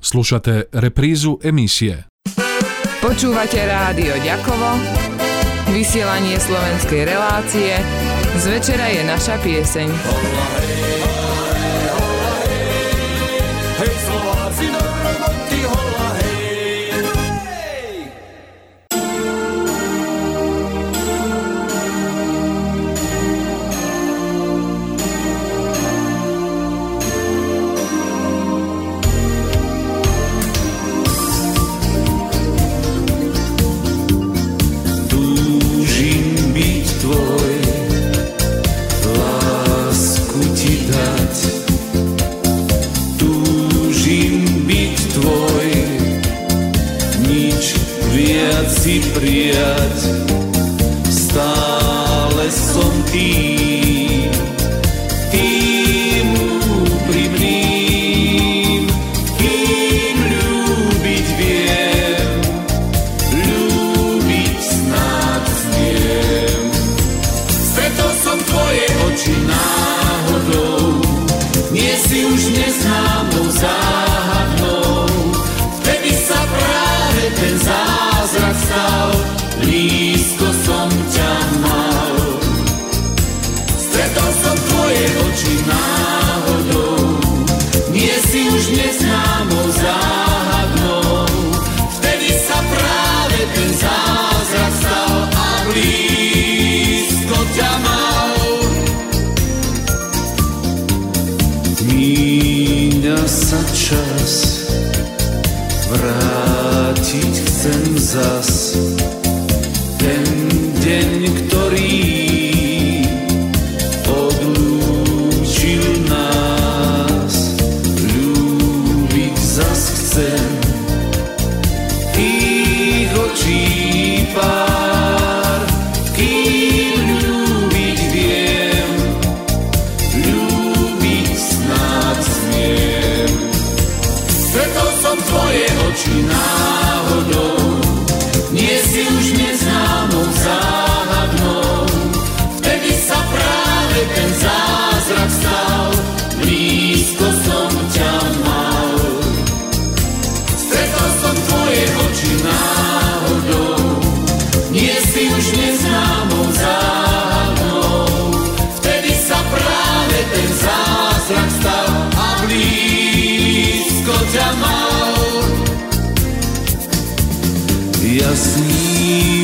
Slušate reprízu emisie. Počúvate rádio Ďakovo, vysielanie slovenskej relácie, z večera je naša pieseň. Hej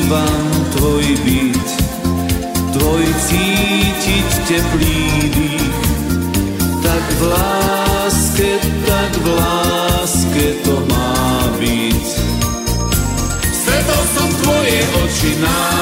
snívam tvoj byt, tvoj cítiť teplý dých. Tak v láske, tak v láske to má byť. Stretol som tvoje oči náhodou,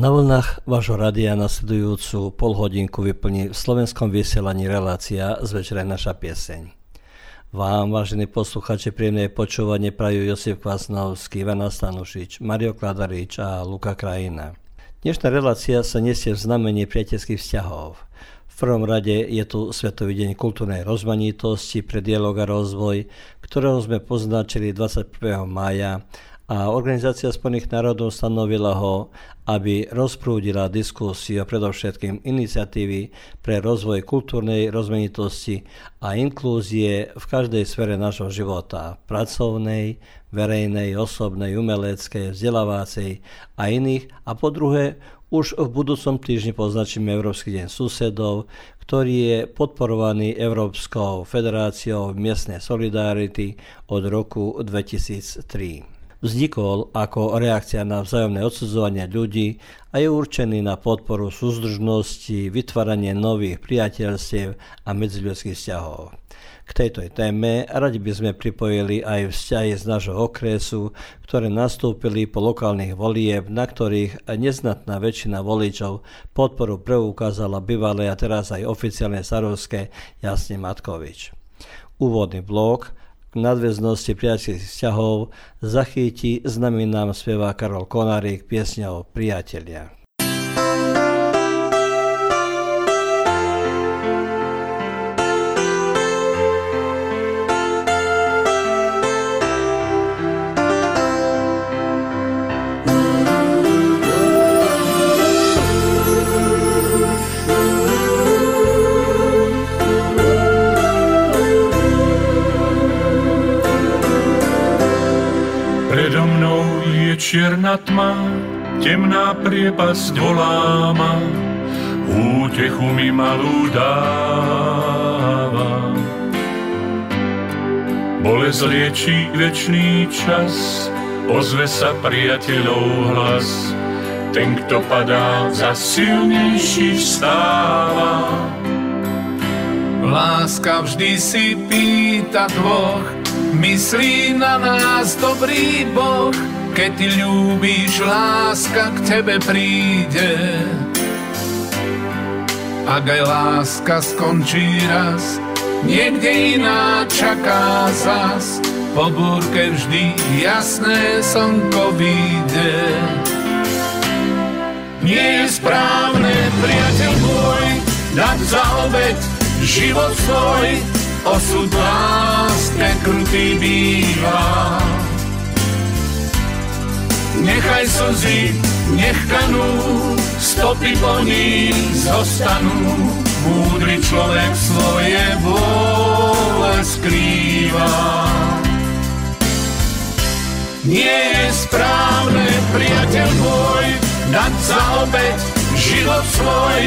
Na vlnách vášho radia nasledujúcu polhodinku vyplní v slovenskom vysielaní relácia z večera naša pieseň. Vám, vážení posluchači, príjemné počúvanie prajú Josif Kvasnovský, Ivana Stanušič, Mario Kladarič a Luka Krajina. Dnešná relácia sa nesie v znamení priateľských vzťahov. V prvom rade je tu Svetový deň kultúrnej rozmanitosti pre dialog a rozvoj, ktorého sme poznačili 21. mája a Organizácia Spojených národov stanovila ho, aby rozprúdila diskusiu predovšetkým iniciatívy pre rozvoj kultúrnej rozmanitosti a inklúzie v každej sfere nášho života, pracovnej, verejnej, osobnej, umeleckej, vzdelávacej a iných. A po druhé, už v budúcom týždni poznačíme Európsky deň susedov, ktorý je podporovaný Európskou federáciou miestnej solidarity od roku 2003. Vznikol ako reakcia na vzájomné odsudzovanie ľudí a je určený na podporu súzdržnosti, vytváranie nových priateľstiev a medziľudských vzťahov. K tejto téme radi by sme pripojili aj vzťahy z nášho okresu, ktoré nastúpili po lokálnych volieb, na ktorých neznatná väčšina voličov podporu preukázala bývalé a teraz aj oficiálne Sarovské Jasne Matkovič. Úvodný blok k nadväznosti priateľských vzťahov zachytí s nami nám spieva Karol Konárik piesňou Priatelia. Čierna tma, temná priepasť volá ma, útechu mi malú dáva. Bolesť liečí večný čas, ozve sa priateľov hlas, ten, kto padá, za silnejší vstáva. Láska vždy si pýta dvoch, myslí na nás dobrý Boh, keď ty ľúbíš, láska k tebe príde. Ak aj láska skončí raz, niekde iná čaká zas, po búrke vždy jasné slnko vyjde. Nie je správne, priateľ môj, dať za obeď život svoj, osud láske krutý býva. Nechaj slzy, nech kanú, stopy po nich zostanú. Múdry človek svoje vôle skrýva. Nie je správne, priateľ môj, dať za obeď život svoj,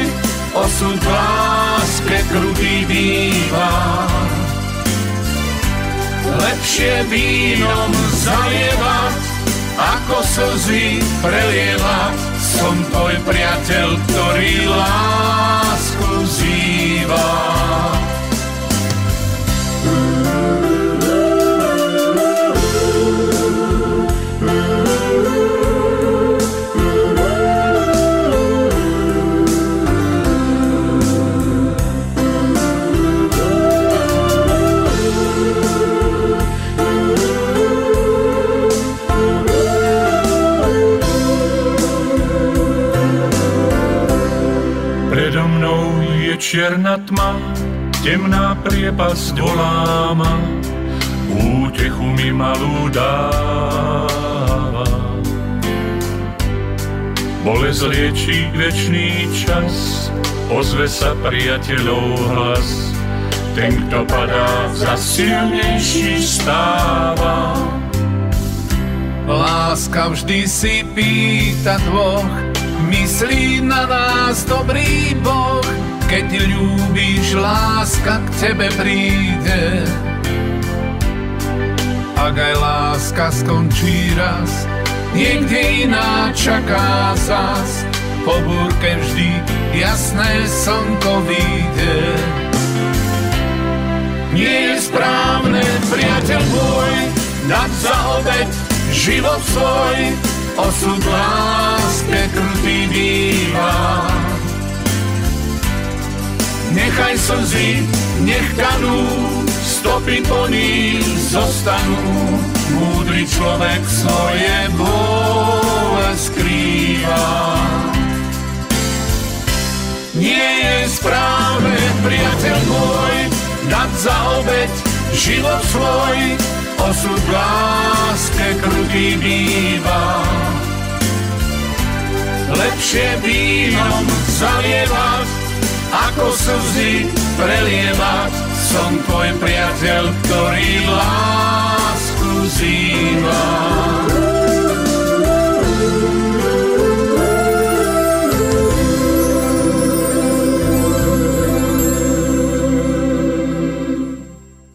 osud láske krutý býva. Lepšie vínom zalievať, ako slzy prelievať. Som tvoj priateľ, ktorý lásku zýva. Čierna tma, temná priepasť volá útechu mi malú dáva. Bolesť liečí večný čas, ozve sa priateľov hlas, ten, kto padá, za silnejší stáva. Láska vždy si pýta dvoch, myslí na nás dobrý Boh, keď ľúbíš, láska k tebe príde. Ak aj láska skončí raz, niekde iná čaká zas. Po búrke vždy jasné slnko vyjde. Nie je správne, priateľ môj, dať za obeď život svoj, osud láske krutý býva. Nechaj slzy, nech kanú, stopy po nich zostanú. Múdry človek svoje bole skrýva. Nie je správne, priateľ môj, dať za obeď život svoj, osud láske krutý býva. Lepšie vínom zalievať ako slzy prelievať. Som tvoj priateľ, ktorý lásku zýva.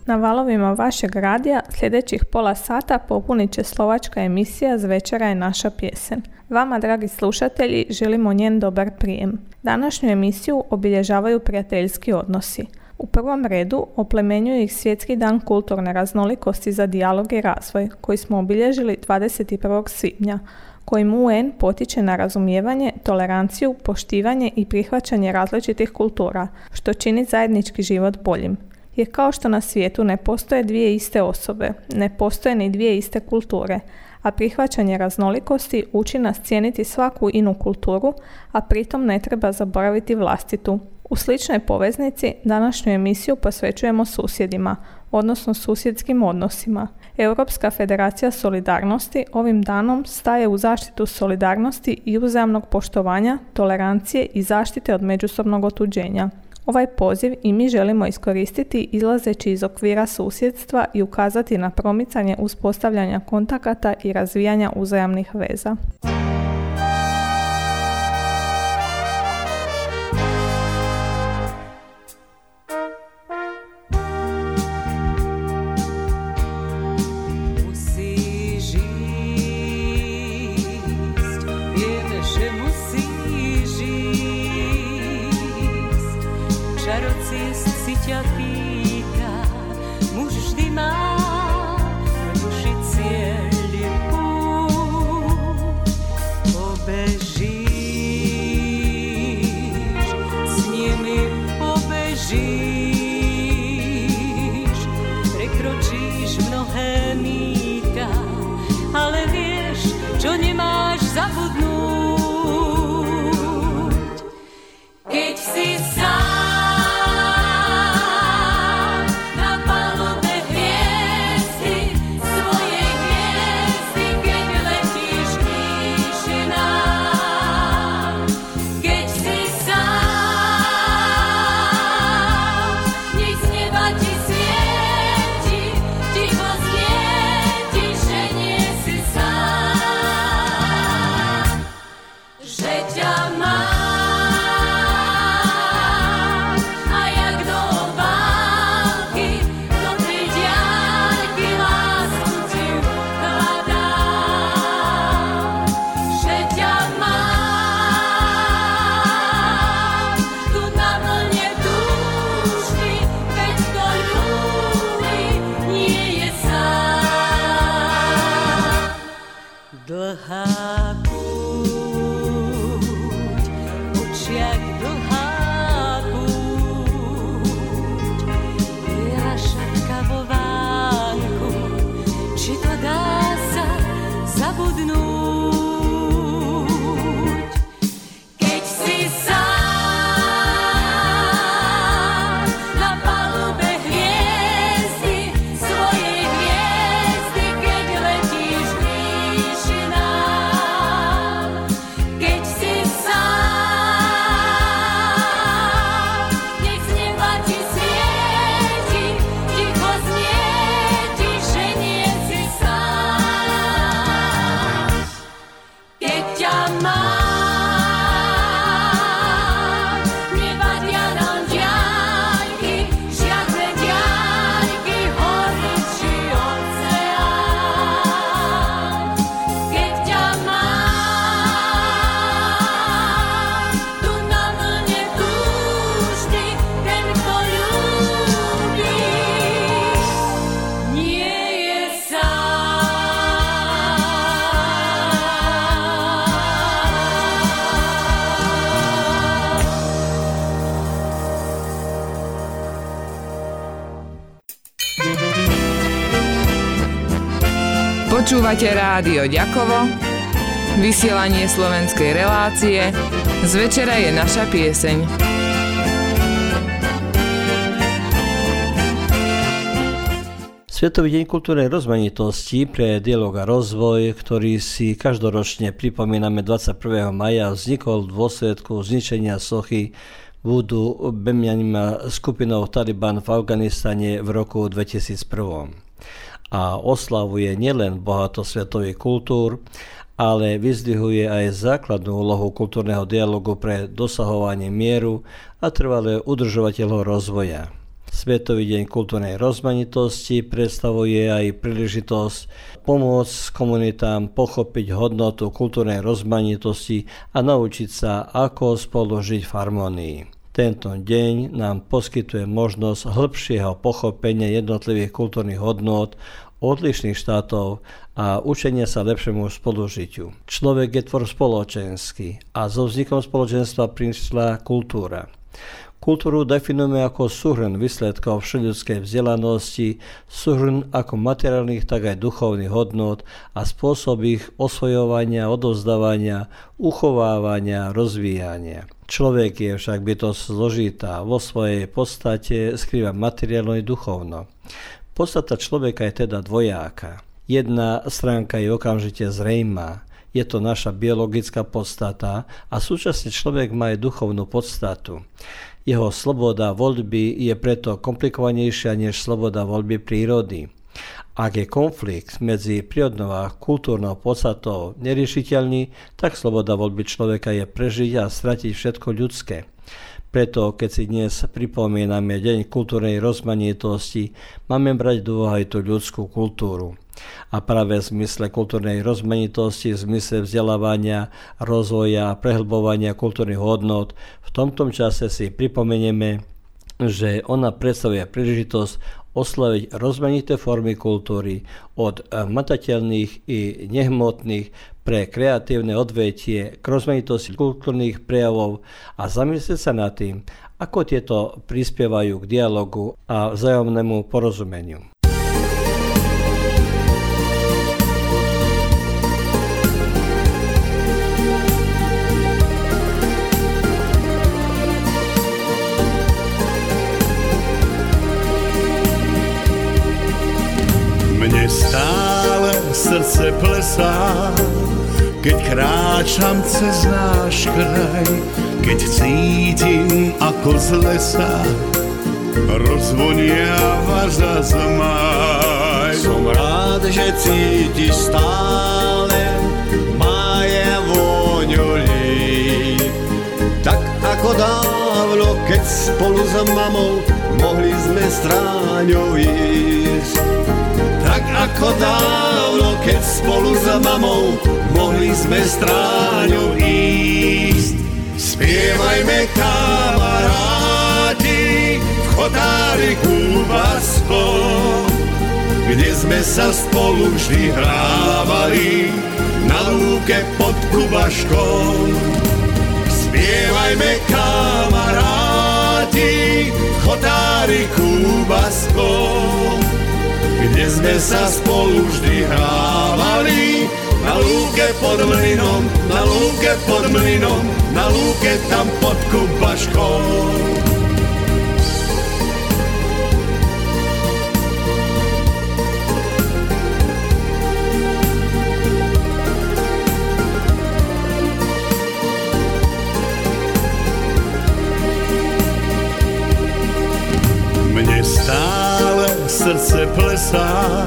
Na valovima vašeg radija sljedećih pola sata popunit će slovačka emisija Zvečera je naša pjesen. Vama, dragi slušatelji, želimo njen dobar prijem. Današnju emisiju obilježavaju prijateljski odnosi. U prvom redu oplemenjuje ih Svjetski dan kulturne raznolikosti za dijalog i razvoj, koji smo obilježili 21. svibnja, kojim UN potiče na razumijevanje, toleranciju, poštivanje i prihvaćanje različitih kultura, što čini zajednički život boljim. Jer kao što na svijetu ne postoje dvije iste osobe, ne postoje ni dvije iste kulture, a prihvaćanje raznolikosti uči nas cijeniti svaku inu kulturu, a pritom ne treba zaboraviti vlastitu. U sličnoj poveznici današnju emisiju posvećujemo susjedima, odnosno susjedskim odnosima. Europska federacija solidarnosti ovim danom staje u zaštitu solidarnosti i uzajamnog poštovanja, tolerancije i zaštite od međusobnog otuđenja. Ovaj poziv i mi želimo iskoristiti izlazeći iz okvira susjedstva i ukazati na promicanje uspostavljanja kontakata i razvijanja uzajamnih veza. Počúvate rádio Ďakovo, vysielanie slovenskej relácie, z večera je naša pieseň. Svetový deň kultúrnej rozmanitosti pre dialog a rozvoj, ktorý si každoročne pripomíname 21. maja, vznikol v dôsledku zničenia sochy Vudu Bemjanima skupinou Taliban v Afganistane v roku 2001 a oslavuje nielen bohato svetových kultúr, ale vyzdvihuje aj základnú úlohu kultúrneho dialogu pre dosahovanie mieru a trvalé udržovateľov rozvoja. Svetový deň kultúrnej rozmanitosti predstavuje aj príležitosť pomôcť komunitám pochopiť hodnotu kultúrnej rozmanitosti a naučiť sa, ako spolu žiť v harmonii. Tento deň nám poskytuje možnosť hĺbšieho pochopenia jednotlivých kultúrnych hodnôt odlišných štátov a učenia sa lepšiemu spolužitiu. Človek je tvor spoločenský a so vznikom spoločenstva prišla kultúra. Kultúru definujeme ako súhrn výsledkov všeľudskej vzdelanosti, súhrn ako materiálnych, tak aj duchovných hodnot a spôsob ich osvojovania, odovzdávania, uchovávania, rozvíjania. Človek je však bytosť zložitá, vo svojej podstate skrýva materiálno i duchovno. Podstata človeka je teda dvojáka. Jedna stránka je okamžite zrejmá, je to naša biologická podstata a súčasne človek má aj duchovnú podstatu. Jeho sloboda voľby je preto komplikovanejšia než sloboda voľby prírody. Ak je konflikt medzi prírodnou a kultúrnou podstatou neriešiteľný, tak sloboda voľby človeka je prežiť a stratiť všetko ľudské. Preto, keď si dnes pripomíname Deň kultúrnej rozmanitosti, máme brať do aj tú ľudskú kultúru. A práve v zmysle kultúrnej rozmanitosti, v zmysle vzdelávania, rozvoja a prehlbovania kultúrnych hodnot, v tomto čase si pripomenieme, že ona predstavuje príležitosť oslaviť rozmanité formy kultúry od matateľných i nehmotných pre kreatívne odvetie k rozmanitosti kultúrnych prejavov a zamyslieť sa nad tým, ako tieto prispievajú k dialogu a vzájomnému porozumeniu. Srdce plesá, keď kráčam cez náš kraj, keď cítim ako z lesa rozvoniava za zmaj. Som rád, že cítiš stále máje vôňu. Tak ako dávno, keď spolu s mamou mohli sme stráňou ísť ako dávno, keď spolu s mamou mohli sme stráňou ísť. Spievajme kamaráti v chotáriku Basko, kde sme sa spolu vždy hrávali na lúke pod Kubaškom. Spievajme kamaráti v chotáriku Basko, kde sme sa spolu vždy hrávali. Na lúke pod mlynom, na lúke pod mlynom, na lúke tam pod kubaškou. Srdce plesá,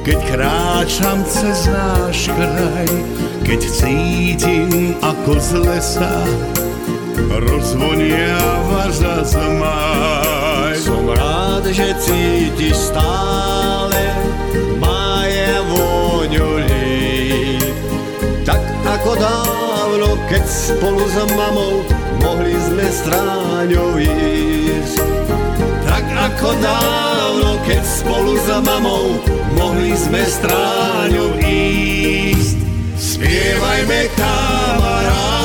keď kráčam cez náš kraj, keď cítim ako z lesa rozvoniava za zmaj. Som rád, že cítiš stále máje vôňu líp. Tak ako dávno, keď spolu s mamou mohli sme stráňou ísť. Tak ako dávno keď spolu za mamou mohli sme stráňou ísť. Spievajme kamaráti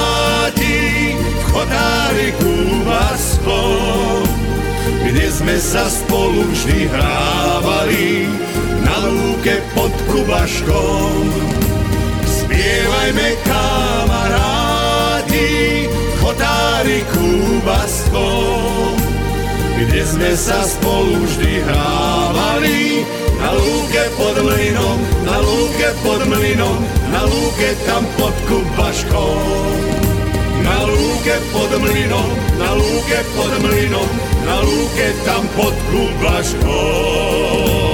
v chotáriku Basko, kde sme sa spolu vždy hrávali na lúke pod Kubaškom. Spievajme kamaráti v chotáriku Basko, kde sme sa spolu vždy hrávali. Na lúke pod mlynom, na lúke pod mlynom, na lúke tam pod kubaškou. Na lúke pod mlynom, na lúke pod mlynom, na lúke tam pod kubaškou.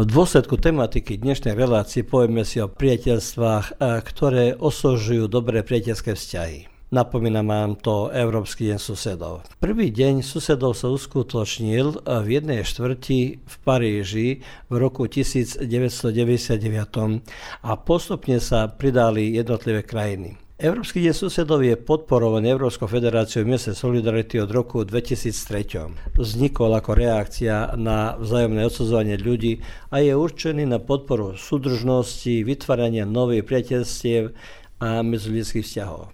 V dôsledku tematiky dnešnej relácie povieme si o priateľstvách, ktoré osožujú dobré priateľské vzťahy. Napomína vám to Európsky deň susedov. Prvý deň susedov sa uskutočnil v jednej štvrti v Paríži v roku 1999 a postupne sa pridali jednotlivé krajiny. Európsky deň susedov je podporovaný Európskou federáciou miestnej solidarity od roku 2003. Vznikol ako reakcia na vzájomné odsudzovanie ľudí a je určený na podporu súdržnosti, vytvárania nových priateľstiev a medziludských vzťahov.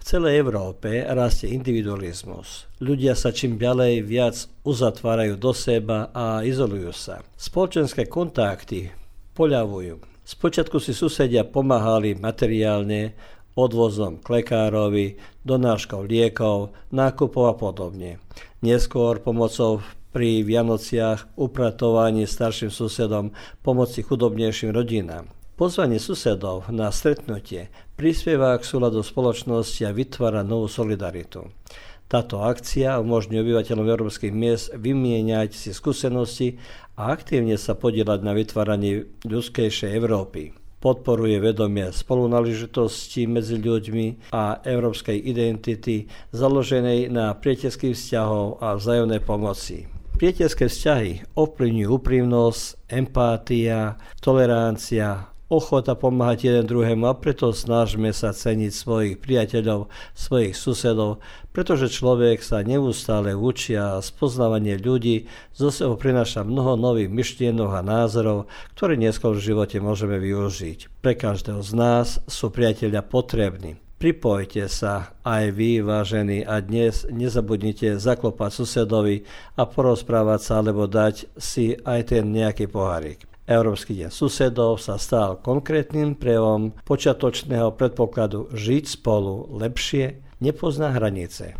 V celej Európe rastie individualizmus. Ľudia sa čím ďalej viac uzatvárajú do seba a izolujú sa. Spoločenské kontakty poľavujú. Spočiatku si susedia pomáhali materiálne, odvozom k lekárovi, donáškou liekov, nákupov a podobne. Neskôr pomocou pri Vianociach, upratovaní starším susedom, pomoci chudobnejším rodinám. Pozvanie susedov na stretnutie prispieva k súladu spoločnosti a vytvára novú solidaritu. Táto akcia umožňuje obyvateľom európskych miest vymieňať si skúsenosti a aktívne sa podielať na vytváraní ľudskejšej Európy podporuje vedomie spolunaližitosti medzi ľuďmi a európskej identity založenej na priateľských vzťahov a vzájomnej pomoci. Priateľské vzťahy ovplyvňujú úprimnosť, empátia, tolerancia, ochota pomáhať jeden druhému a preto snažme sa ceniť svojich priateľov, svojich susedov, pretože človek sa neustále učí a spoznávanie ľudí zo sebou prináša mnoho nových myšlienok a názorov, ktoré neskôr v živote môžeme využiť. Pre každého z nás sú priateľia potrební. Pripojte sa aj vy, vážení, a dnes nezabudnite zaklopať susedovi a porozprávať sa alebo dať si aj ten nejaký pohárik. Európsky deň susedov sa stal konkrétnym prejavom počiatočného predpokladu žiť spolu lepšie, nepozná hranice.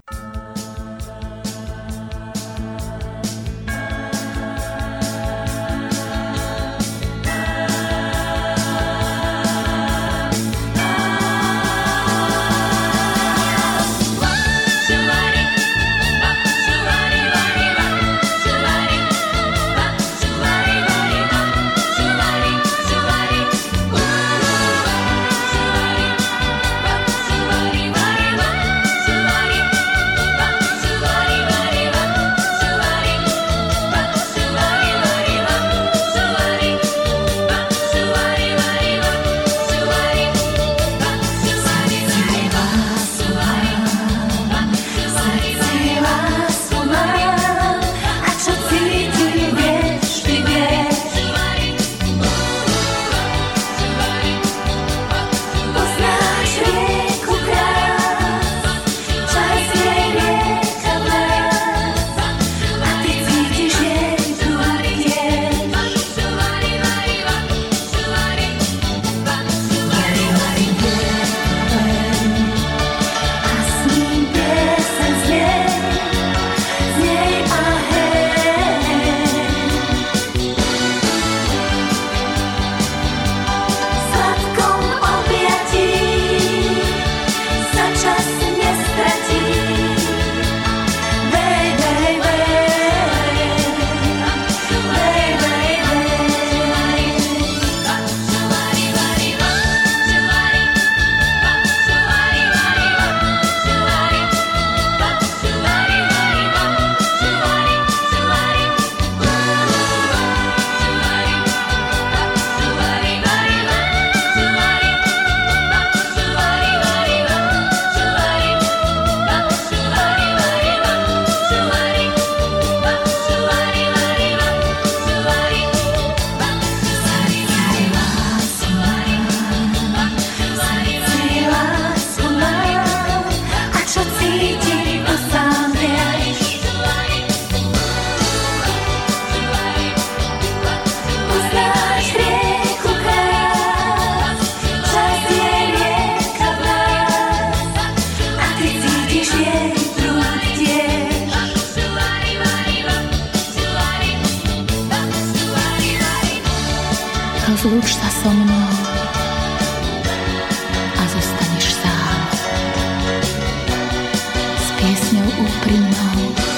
Čo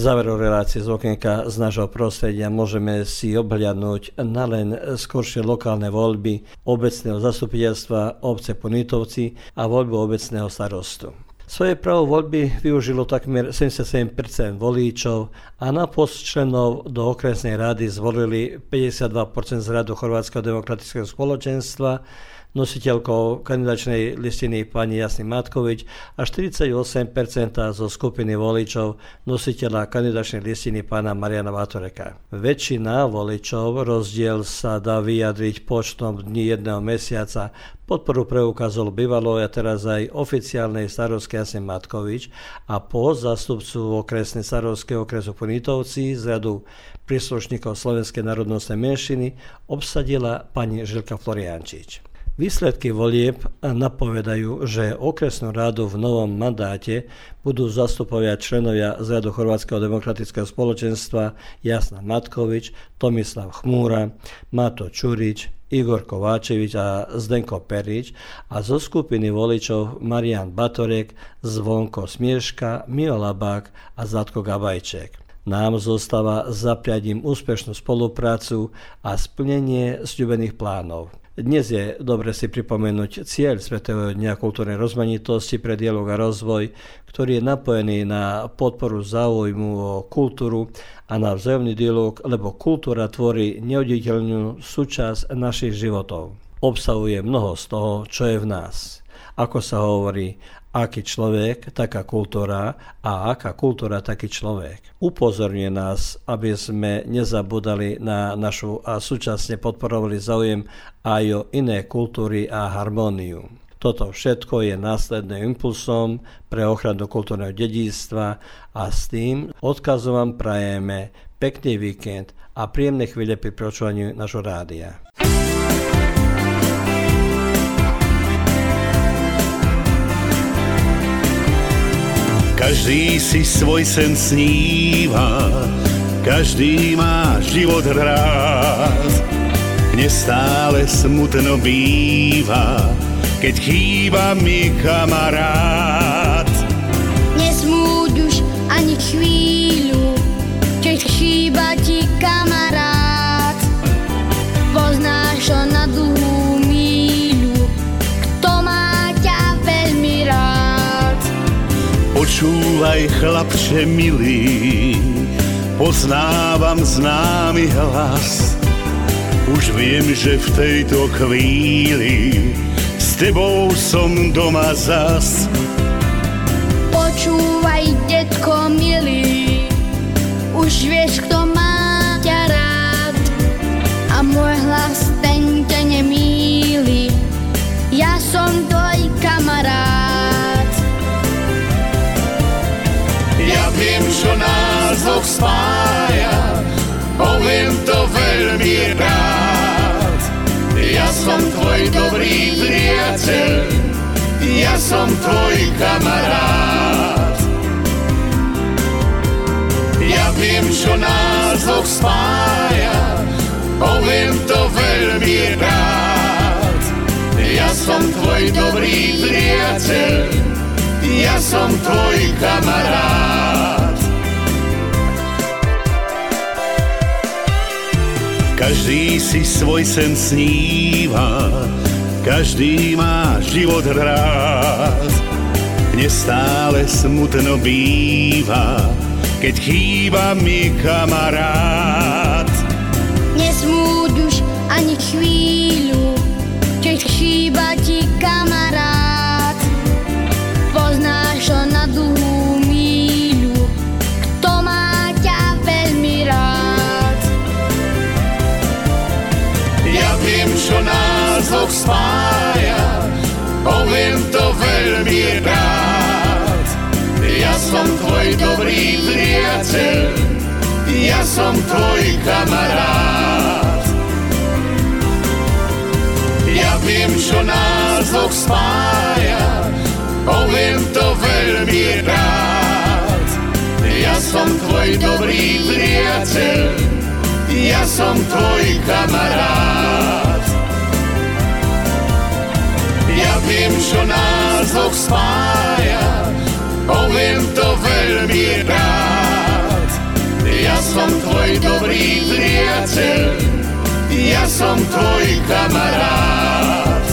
záveru relácie z okienka z nášho prostredia môžeme si obhľadnúť na len skoršie lokálne voľby obecného zastupiteľstva obce Ponitovci a voľbu obecného starostu. Svoje právo voľby využilo takmer 77% volíčov a na post členov do okresnej rady zvolili 52% z radu Chorvátskeho demokratického spoločenstva, nositeľkou kandidačnej listiny pani Jasny Matkovič a 48% zo skupiny voličov nositeľa kandidačnej listiny pána Mariana Vatoreka. Väčšina voličov rozdiel sa dá vyjadriť počtom dní jedného mesiaca. Podporu preukázal bývalo a teraz aj oficiálnej starovskej Jasny Matkovič a po zastupcu okresnej starovskej okresu Ponitovci z radu príslušníkov Slovenskej národnostnej menšiny obsadila pani Žilka Floriančič. Výsledky volieb napovedajú, že okresnú rádu v novom mandáte budú zastupovať členovia z radu Chorvátskeho demokratického spoločenstva Jasna Matkovič, Tomislav Chmúra, Mato Čurič, Igor Kováčevič a Zdenko Perič a zo skupiny voličov Marian Batorek, Zvonko Smieška, Mio Labák a Zlatko Gabajček. Nám zostáva zapriať im úspešnú spoluprácu a splnenie sľubených plánov. Dnes je dobre si pripomenúť cieľ Svetého dňa kultúrnej rozmanitosti pre dialog a rozvoj, ktorý je napojený na podporu záujmu o kultúru a na vzájomný dialog, lebo kultúra tvorí neoddeliteľnú súčasť našich životov. Obsahuje mnoho z toho, čo je v nás. Ako sa hovorí, aký človek, taká kultúra a aká kultúra, taký človek. Upozorňuje nás, aby sme nezabudali na našu a súčasne podporovali záujem aj o iné kultúry a harmóniu. Toto všetko je následným impulsom pre ochranu kultúrneho dedíctva a s tým odkazom vám prajeme pekný víkend a príjemné chvíle pri počúvaní našho rádia. Každý si svoj sen sníva, každý má život rád. Nestále smutno býva, keď chýba mi kamarát. Počúvaj, chlapče milý, poznávam známy hlas. Už viem, že v tejto chvíli s tebou som doma zas. Počúvaj, detko milý, už vieš, kto má ťa rád. A môj hlas ten ťa nemýli, ja som tvoj kamarát. Viem, čo nás dvoch spája, poviem to veľmi rád. Ja som tvoj dobrý priateľ, ja som tvoj kamarát. Ja viem, čo nás dvoch spája, poviem to veľmi rád. Ja som tvoj dobrý priateľ, ja som tvoj kamarát. Každý si svoj sen sníva, každý má život rád. Nestále smutno býva, keď chýba mi kamarát. Dvoch spája, poviem to veľmi rád. Ja som tvoj dobrý priateľ, ja som tvoj kamarát. Ja viem, čo nás dvoch spája, poviem to veľmi rád. Ja som tvoj dobrý priateľ, ja som tvoj kamarát. Čo nás dvoch spája, poviem to veľmi rád. som tvoj dobrý priateľ, ja som tvoj kamarát.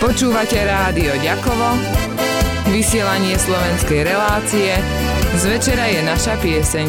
Počúvate rádio Ďakovo, vysielanie slovenskej relácie, z večera je naša pieseň.